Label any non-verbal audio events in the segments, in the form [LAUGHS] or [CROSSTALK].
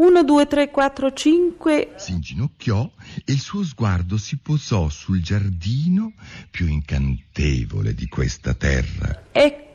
1, 2, 3, 4, 5. Si inginocchiò e il suo sguardo si posò sul giardino più incantevole di questa terra. Ecco.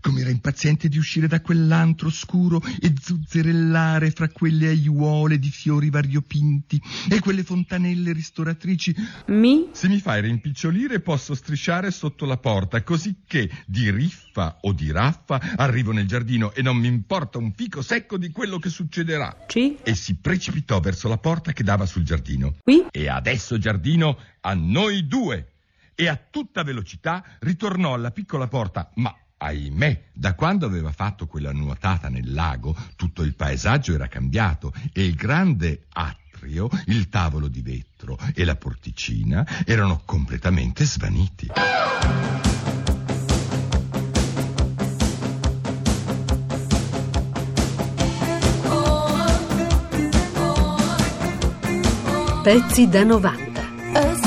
Come era impaziente di uscire da quell'antro scuro e zuzzerellare fra quelle aiuole di fiori variopinti e quelle fontanelle ristoratrici. Mi? Se mi fai rimpicciolire posso strisciare sotto la porta, così che di riffa o di raffa arrivo nel giardino e non mi importa un fico secco di quello che succederà. Ci? E si precipitò verso la porta che dava sul giardino. Qui? E adesso giardino a noi due e a tutta velocità ritornò alla piccola porta, ma ahimè, da quando aveva fatto quella nuotata nel lago, tutto il paesaggio era cambiato e il grande atrio, il tavolo di vetro e la porticina erano completamente svaniti. Pezzi da 90.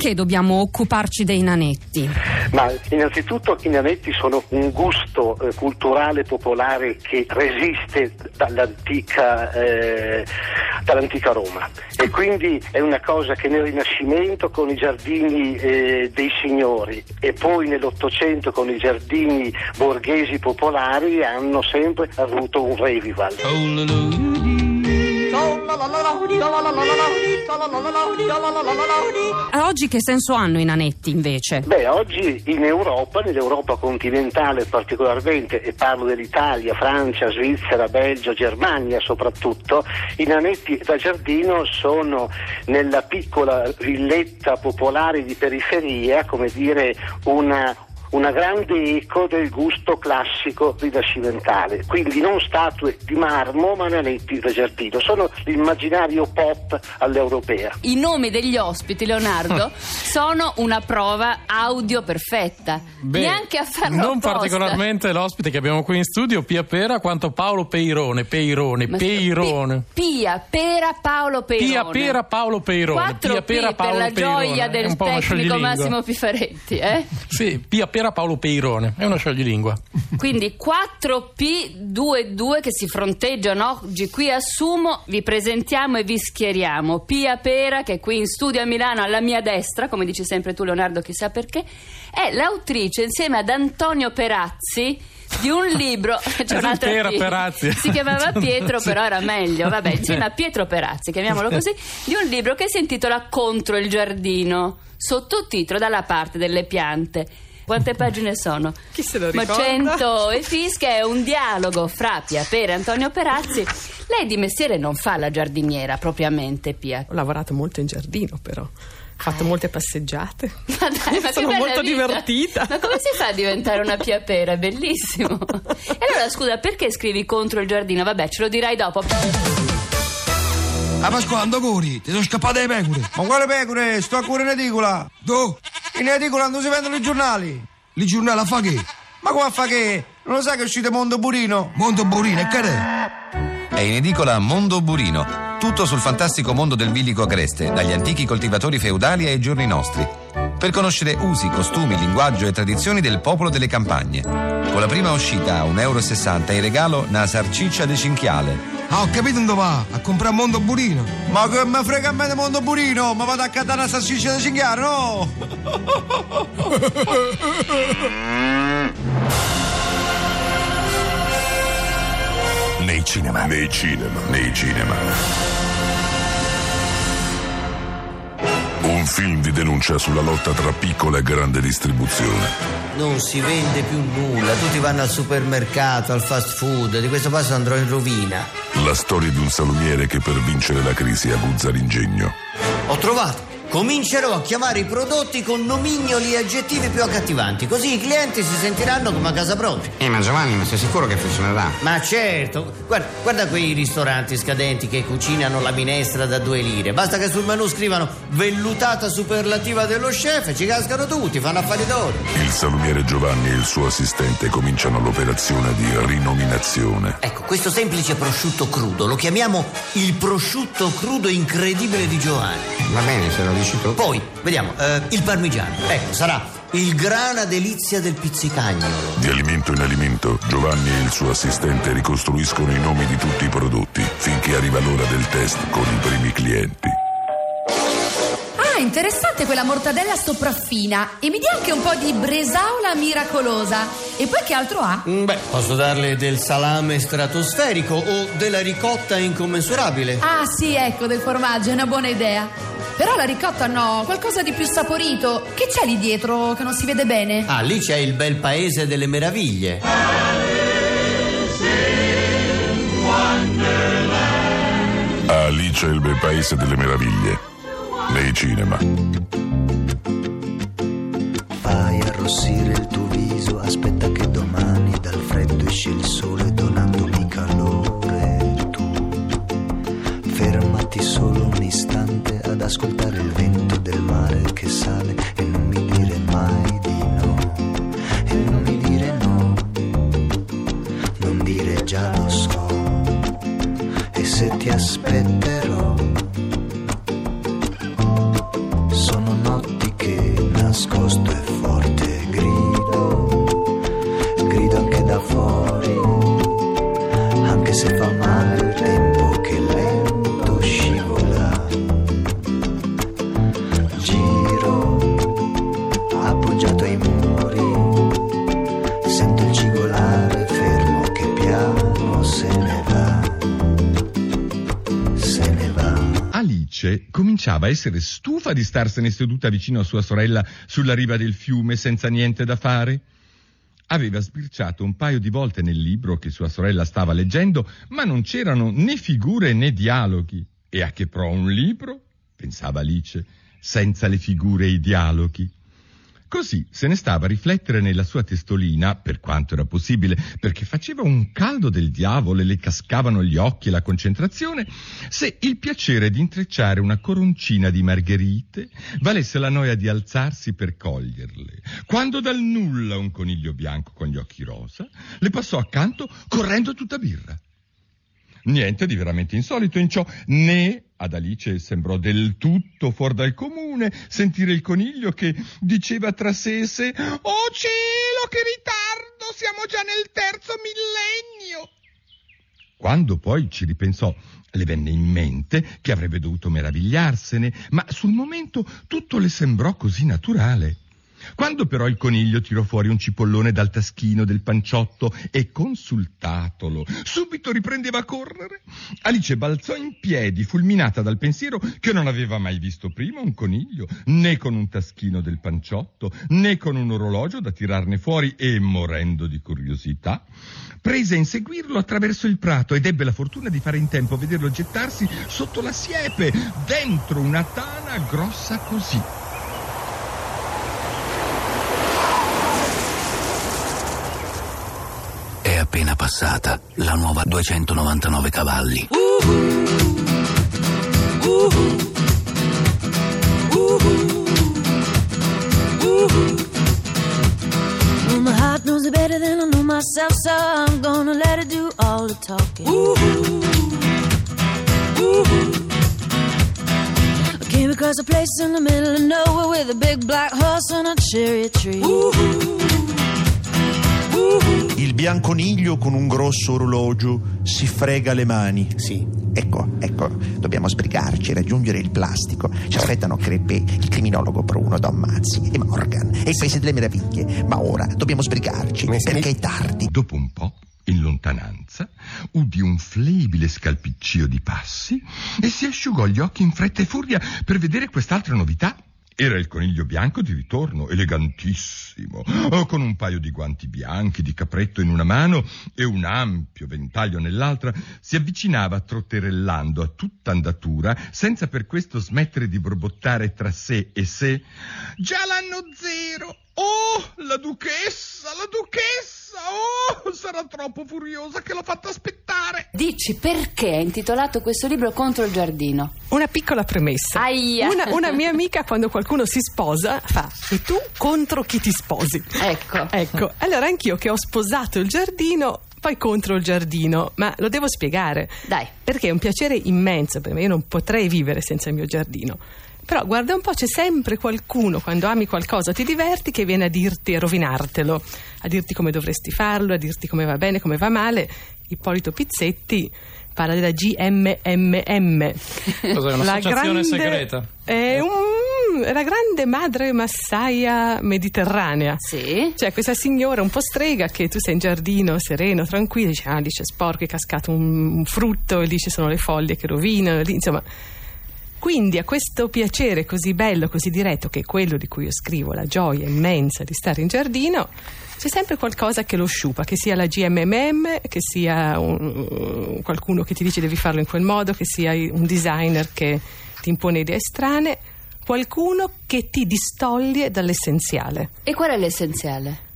Perché dobbiamo occuparci dei nanetti? Ma innanzitutto i nanetti sono un gusto eh, culturale popolare che resiste dall'antica, eh, dall'antica Roma e quindi è una cosa che nel Rinascimento con i giardini eh, dei signori e poi nell'Ottocento con i giardini borghesi popolari hanno sempre avuto un revival. Oggi che senso hanno i nanetti invece? Beh, oggi in Europa, nell'Europa continentale particolarmente, e parlo dell'Italia, Francia, Svizzera, Belgio, Germania soprattutto, i nanetti da giardino sono nella piccola villetta popolare di periferia, come dire, una, una grande eco del gusto classico rinascimentale, quindi non statue di marmo ma nanetti da giardino, sono l'immaginario pop all'europea. I nomi degli ospiti, Leonardo, [LAUGHS] sono una prova audio perfetta. Beh, Neanche a farlo Non apposta. particolarmente l'ospite che abbiamo qui in studio, Pia Pera, quanto Paolo Peirone. Peirone, Ma- Peirone. Pi- Pia, Pera, Paolo Peirone. Pia Pera Paolo Peirone. Quattro Pia Pera P Paolo per la Peirone. gioia del tecnico. Massimo Pifaretti, eh? Sì, Pia Pera Paolo Peirone. È una scioglilingua. Quindi 4P22 che si fronteggiano oggi qui a Sumo, vi presentiamo e vi schieriamo. Pia Pera, che è qui in studio a Milano alla mia destra, come dici sempre tu Leonardo, chissà perché, è l'autrice insieme ad Antonio Perazzi di un [LAUGHS] libro c'è un'altra Pera P. Perazzi. si chiamava [LAUGHS] Pietro Sì. però era meglio vabbè [LAUGHS] insieme a Pietro Perazzi chiamiamolo così di un libro che si intitola Contro il giardino sottotitolo dalla parte delle piante quante pagine sono? Chi se lo Ma ricorda? 100 e fische è un dialogo fra Pia Pera e Antonio Perazzi. Lei di mestiere non fa la giardiniera propriamente, Pia. Ho lavorato molto in giardino, però. Ho fatto molte passeggiate. [LAUGHS] Ma dai, ma Sono molto vita. divertita. Ma come si fa a diventare una Pia Pera? È bellissimo. [LAUGHS] E allora scusa, perché scrivi contro il giardino? Vabbè, ce lo dirai dopo. A Pasquale, quando curi? Ti sono scappate le pecore. Ma quale pecore? Sto a cuore in edicola. Tu? In edicola non si vendono i giornali. Il giornale a fa che? Ma come fa che? Non lo sai che è uscito Mondo Burino? Mondo Burino, e che è? È in edicola Mondo Burino, tutto sul fantastico mondo del vilico agreste, dagli antichi coltivatori feudali ai giorni nostri, per conoscere usi, costumi, linguaggio e tradizioni del popolo delle campagne. Con la prima uscita a 1,60 euro in regalo una sarciccia de cincchiale. Ah, ho capito dove va? A comprare Mondo Burino. Ma che mi frega a me di Mondo Burino? Ma vado a cattare una salsiccia da cinghiale, no? Nei cinema. Nei cinema. Nei cinema. Un film di denuncia sulla lotta tra piccola e grande distribuzione. Non si vende più nulla, tutti vanno al supermercato, al fast food, di questo passo andrò in rovina. La storia di un salumiere che per vincere la crisi aguzza l'ingegno. Ho trovato comincerò a chiamare i prodotti con nomignoli e aggettivi più accattivanti, così i clienti si sentiranno come a casa propria. Eh, ma Giovanni, ma sei sicuro che funzionerà? Ma certo, guarda, guarda quei ristoranti scadenti che cucinano la minestra da due lire. Basta che sul menù scrivano vellutata superlativa dello chef e ci cascano tutti, fanno affari d'oro. Il salumiere Giovanni e il suo assistente cominciano l'operazione di rinominazione. Ecco, questo semplice prosciutto crudo lo chiamiamo il prosciutto crudo incredibile di Giovanni. Va bene, se lo dici tu. Poi, vediamo, eh, il parmigiano. Ecco, sarà il grana delizia del pizzicagnolo. Di alimento in alimento, Giovanni e il suo assistente ricostruiscono i nomi di tutti i prodotti finché arriva l'ora del test con i primi clienti. Ah, interessante quella mortadella sopraffina. E mi dia anche un po' di bresaola miracolosa. E poi che altro ha? Mm, Beh, posso darle del salame stratosferico o della ricotta incommensurabile. Ah, sì, ecco, del formaggio, è una buona idea. Però la ricotta no, qualcosa di più saporito. Che c'è lì dietro che non si vede bene? Ah, lì c'è il bel paese delle meraviglie. Alice il bel paese delle meraviglie. Nei cinema. Fai arrossire il tuo viso, aspetta che domani dal freddo esce il sole ascoltare il vento essere stufa di starsene seduta vicino a sua sorella sulla riva del fiume senza niente da fare. Aveva sbirciato un paio di volte nel libro che sua sorella stava leggendo, ma non c'erano né figure né dialoghi. E a che pro un libro? pensava Alice, senza le figure e i dialoghi. Così se ne stava a riflettere nella sua testolina, per quanto era possibile, perché faceva un caldo del diavolo e le cascavano gli occhi e la concentrazione, se il piacere di intrecciare una coroncina di margherite valesse la noia di alzarsi per coglierle. Quando dal nulla un coniglio bianco con gli occhi rosa le passò accanto correndo tutta birra. Niente di veramente insolito in ciò, né ad Alice sembrò del tutto fuor dal comune sentire il coniglio che diceva tra sé e sé Oh cielo, che ritardo! Siamo già nel terzo millennio! Quando poi ci ripensò, le venne in mente che avrebbe dovuto meravigliarsene, ma sul momento tutto le sembrò così naturale. Quando però il coniglio tirò fuori un cipollone dal taschino del panciotto e consultatolo, subito riprendeva a correre, Alice balzò in piedi, fulminata dal pensiero che non aveva mai visto prima un coniglio, né con un taschino del panciotto, né con un orologio da tirarne fuori e, morendo di curiosità, prese a inseguirlo attraverso il prato ed ebbe la fortuna di fare in tempo a vederlo gettarsi sotto la siepe, dentro una tana grossa così. È appena passata la nuova 299 cavalli. Well, my heart knows it better than I know myself, so I'm gonna let it do all the talking. I came across a place in the middle of nowhere with a big black horse and a cherry tree. Il bianconiglio con un grosso orologio si frega le mani. Sì, ecco, ecco, dobbiamo sbrigarci, raggiungere il plastico. Ci aspettano Crepe, il criminologo Bruno, Don Mazzi e Morgan e il paese delle meraviglie. Ma ora dobbiamo sbrigarci perché è tardi. Dopo un po', in lontananza, udì un flebile scalpiccio di passi e si asciugò gli occhi in fretta e furia per vedere quest'altra novità Era il coniglio bianco di ritorno, elegantissimo, oh, con un paio di guanti bianchi, di capretto in una mano e un ampio ventaglio nell'altra, si avvicinava trotterellando a tutta andatura, senza per questo smettere di borbottare tra sé e sé. Già l'anno zero! Oh, la duchessa, la duchessa! Oh, sarà troppo furiosa che l'ho fatta aspettare! Dici perché hai intitolato questo libro Contro il giardino? Una piccola premessa. Aia. Una, una mia amica quando qualcuno si sposa fa e tu contro chi ti sposi? Ecco. Ecco, allora anch'io che ho sposato il giardino poi contro il giardino, ma lo devo spiegare. Dai. Perché è un piacere immenso per me, io non potrei vivere senza il mio giardino. Però guarda un po', c'è sempre qualcuno, quando ami qualcosa, ti diverti, che viene a dirti, a rovinartelo, a dirti come dovresti farlo, a dirti come va bene, come va male. Ippolito Pizzetti parla della GMMM. Cos'è, un'associazione segreta? È un- è la grande madre massaia mediterranea. Sì. Cioè, questa signora un po' strega che tu sei in giardino, sereno, tranquillo, dice, ah, dice sporco, è cascato un, un frutto, e lì ci sono le foglie che rovinano, lì, insomma. Quindi a questo piacere così bello, così diretto, che è quello di cui io scrivo, la gioia immensa di stare in giardino, c'è sempre qualcosa che lo sciupa, che sia la GMMM, che sia un- qualcuno che ti dice devi farlo in quel modo, che sia un designer che ti impone idee strane, qualcuno che ti distoglie dall'essenziale. E qual è l'essenziale?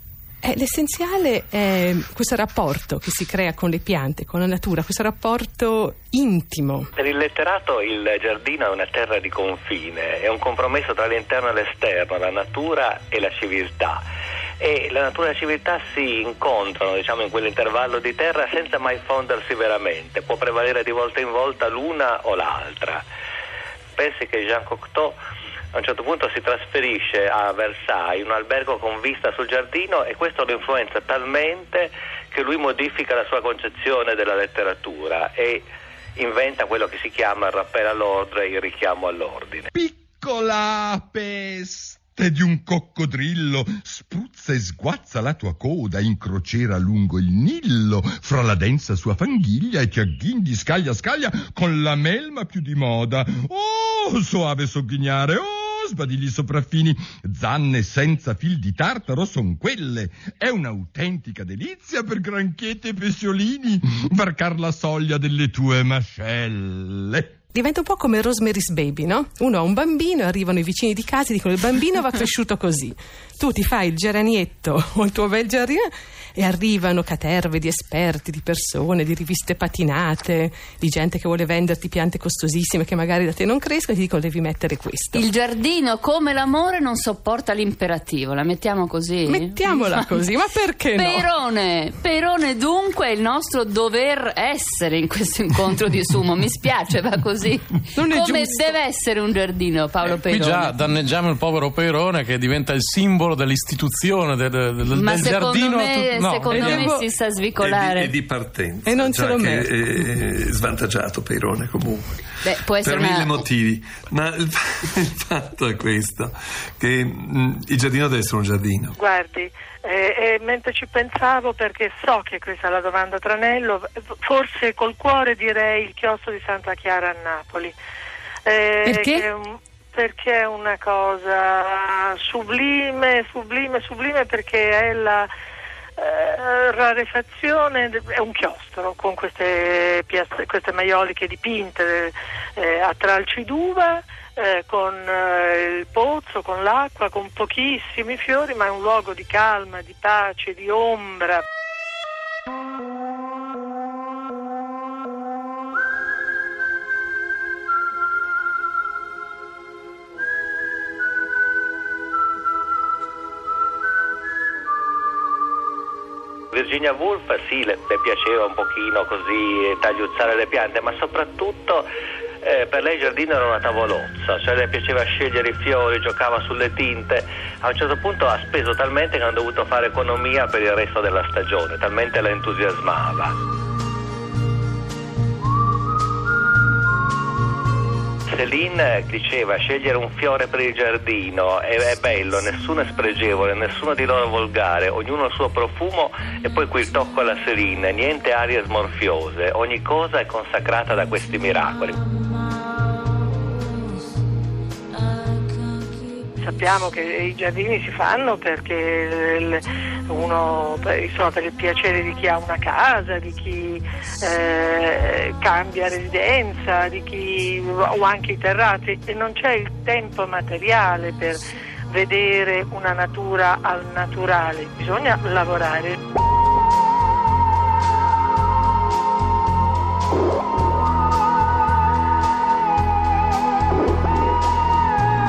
Eh, l'essenziale è questo rapporto che si crea con le piante, con la natura, questo rapporto intimo. Per il letterato il giardino è una terra di confine, è un compromesso tra l'interno e l'esterno, la natura e la civiltà. E la natura e la civiltà si incontrano diciamo, in quell'intervallo di terra senza mai fondersi veramente, può prevalere di volta in volta l'una o l'altra. Pensi che Jean Cocteau a un certo punto si trasferisce a Versailles, un albergo con vista sul giardino e questo lo influenza talmente che lui modifica la sua concezione della letteratura e inventa quello che si chiama il rappel all'ordine, il richiamo all'ordine. Piccola peste di un coccodrillo, spruzza e sguazza la tua coda in crociera lungo il Nillo, fra la densa sua fanghiglia e ti agghinghi scaglia scaglia con la melma più di moda. Oh, soave sogghignare, oh! Sbadigli sopraffini, zanne senza fil di tartaro son quelle. È un'autentica delizia per granchieti e pesciolini varcar la soglia delle tue mascelle. Diventa un po' come Rosemary's Baby, no? Uno ha un bambino, arrivano i vicini di casa e dicono il bambino va cresciuto così. Tu ti fai il geranietto o il tuo bel giardino e arrivano caterve di esperti, di persone, di riviste patinate, di gente che vuole venderti piante costosissime che magari da te non crescono e ti dicono devi mettere questo. Il giardino, come l'amore, non sopporta l'imperativo. La mettiamo così? Mettiamola [LAUGHS] così, ma perché no? Perone, Perone dunque è il nostro dover essere in questo incontro di sumo. Mi spiace, va così. [LAUGHS] Non è come giusto. deve essere un giardino, Paolo Qui Perone? già danneggiamo il povero Perone che diventa il simbolo dell'istituzione del, del, Ma del secondo giardino. me, no, secondo e- me si sta svicolare. E di, e di partenza. E non ce lo che merita. è svantaggiato Peirone comunque. Beh, può essere per una- mille motivi. Ma il, fa- [LAUGHS] il fatto è questo, che mh, il giardino deve essere un giardino. Guardi, eh, eh, mentre ci pensavo, perché so che questa è la domanda tranello, forse col cuore direi il chiostro di Santa Chiara a Napoli. Eh, Perché? è un- perché è una cosa sublime, sublime, sublime perché è la eh, rarefazione, è un chiostro con queste, piastre- queste maioliche dipinte eh, a tralci d'uva eh, con eh, il pozzo, con l'acqua, con pochissimi fiori, ma è un luogo di calma, di pace, di ombra. Virginia Woolf sì, le, le piaceva un pochino così eh, tagliuzzare le piante, ma soprattutto eh, per lei il giardino era una tavolozza, cioè le piaceva scegliere i fiori, giocava sulle tinte. A un certo punto ha speso talmente che hanno dovuto fare economia per il resto della stagione, talmente la entusiasmava. Céline diceva scegliere un fiore per il giardino è, è bello, nessuno è spregevole, nessuno di loro è volgare, ognuno ha il suo profumo e poi qui il tocco alla Céline, niente arie smorfiose, ogni cosa è consacrata da questi miracoli. Sappiamo che i giardini si fanno perché uno, insomma, per il piacere di chi ha una casa, di chi eh, cambia residenza, di chi, o anche i terrazzi e non c'è il tempo materiale per vedere una natura al naturale, bisogna lavorare.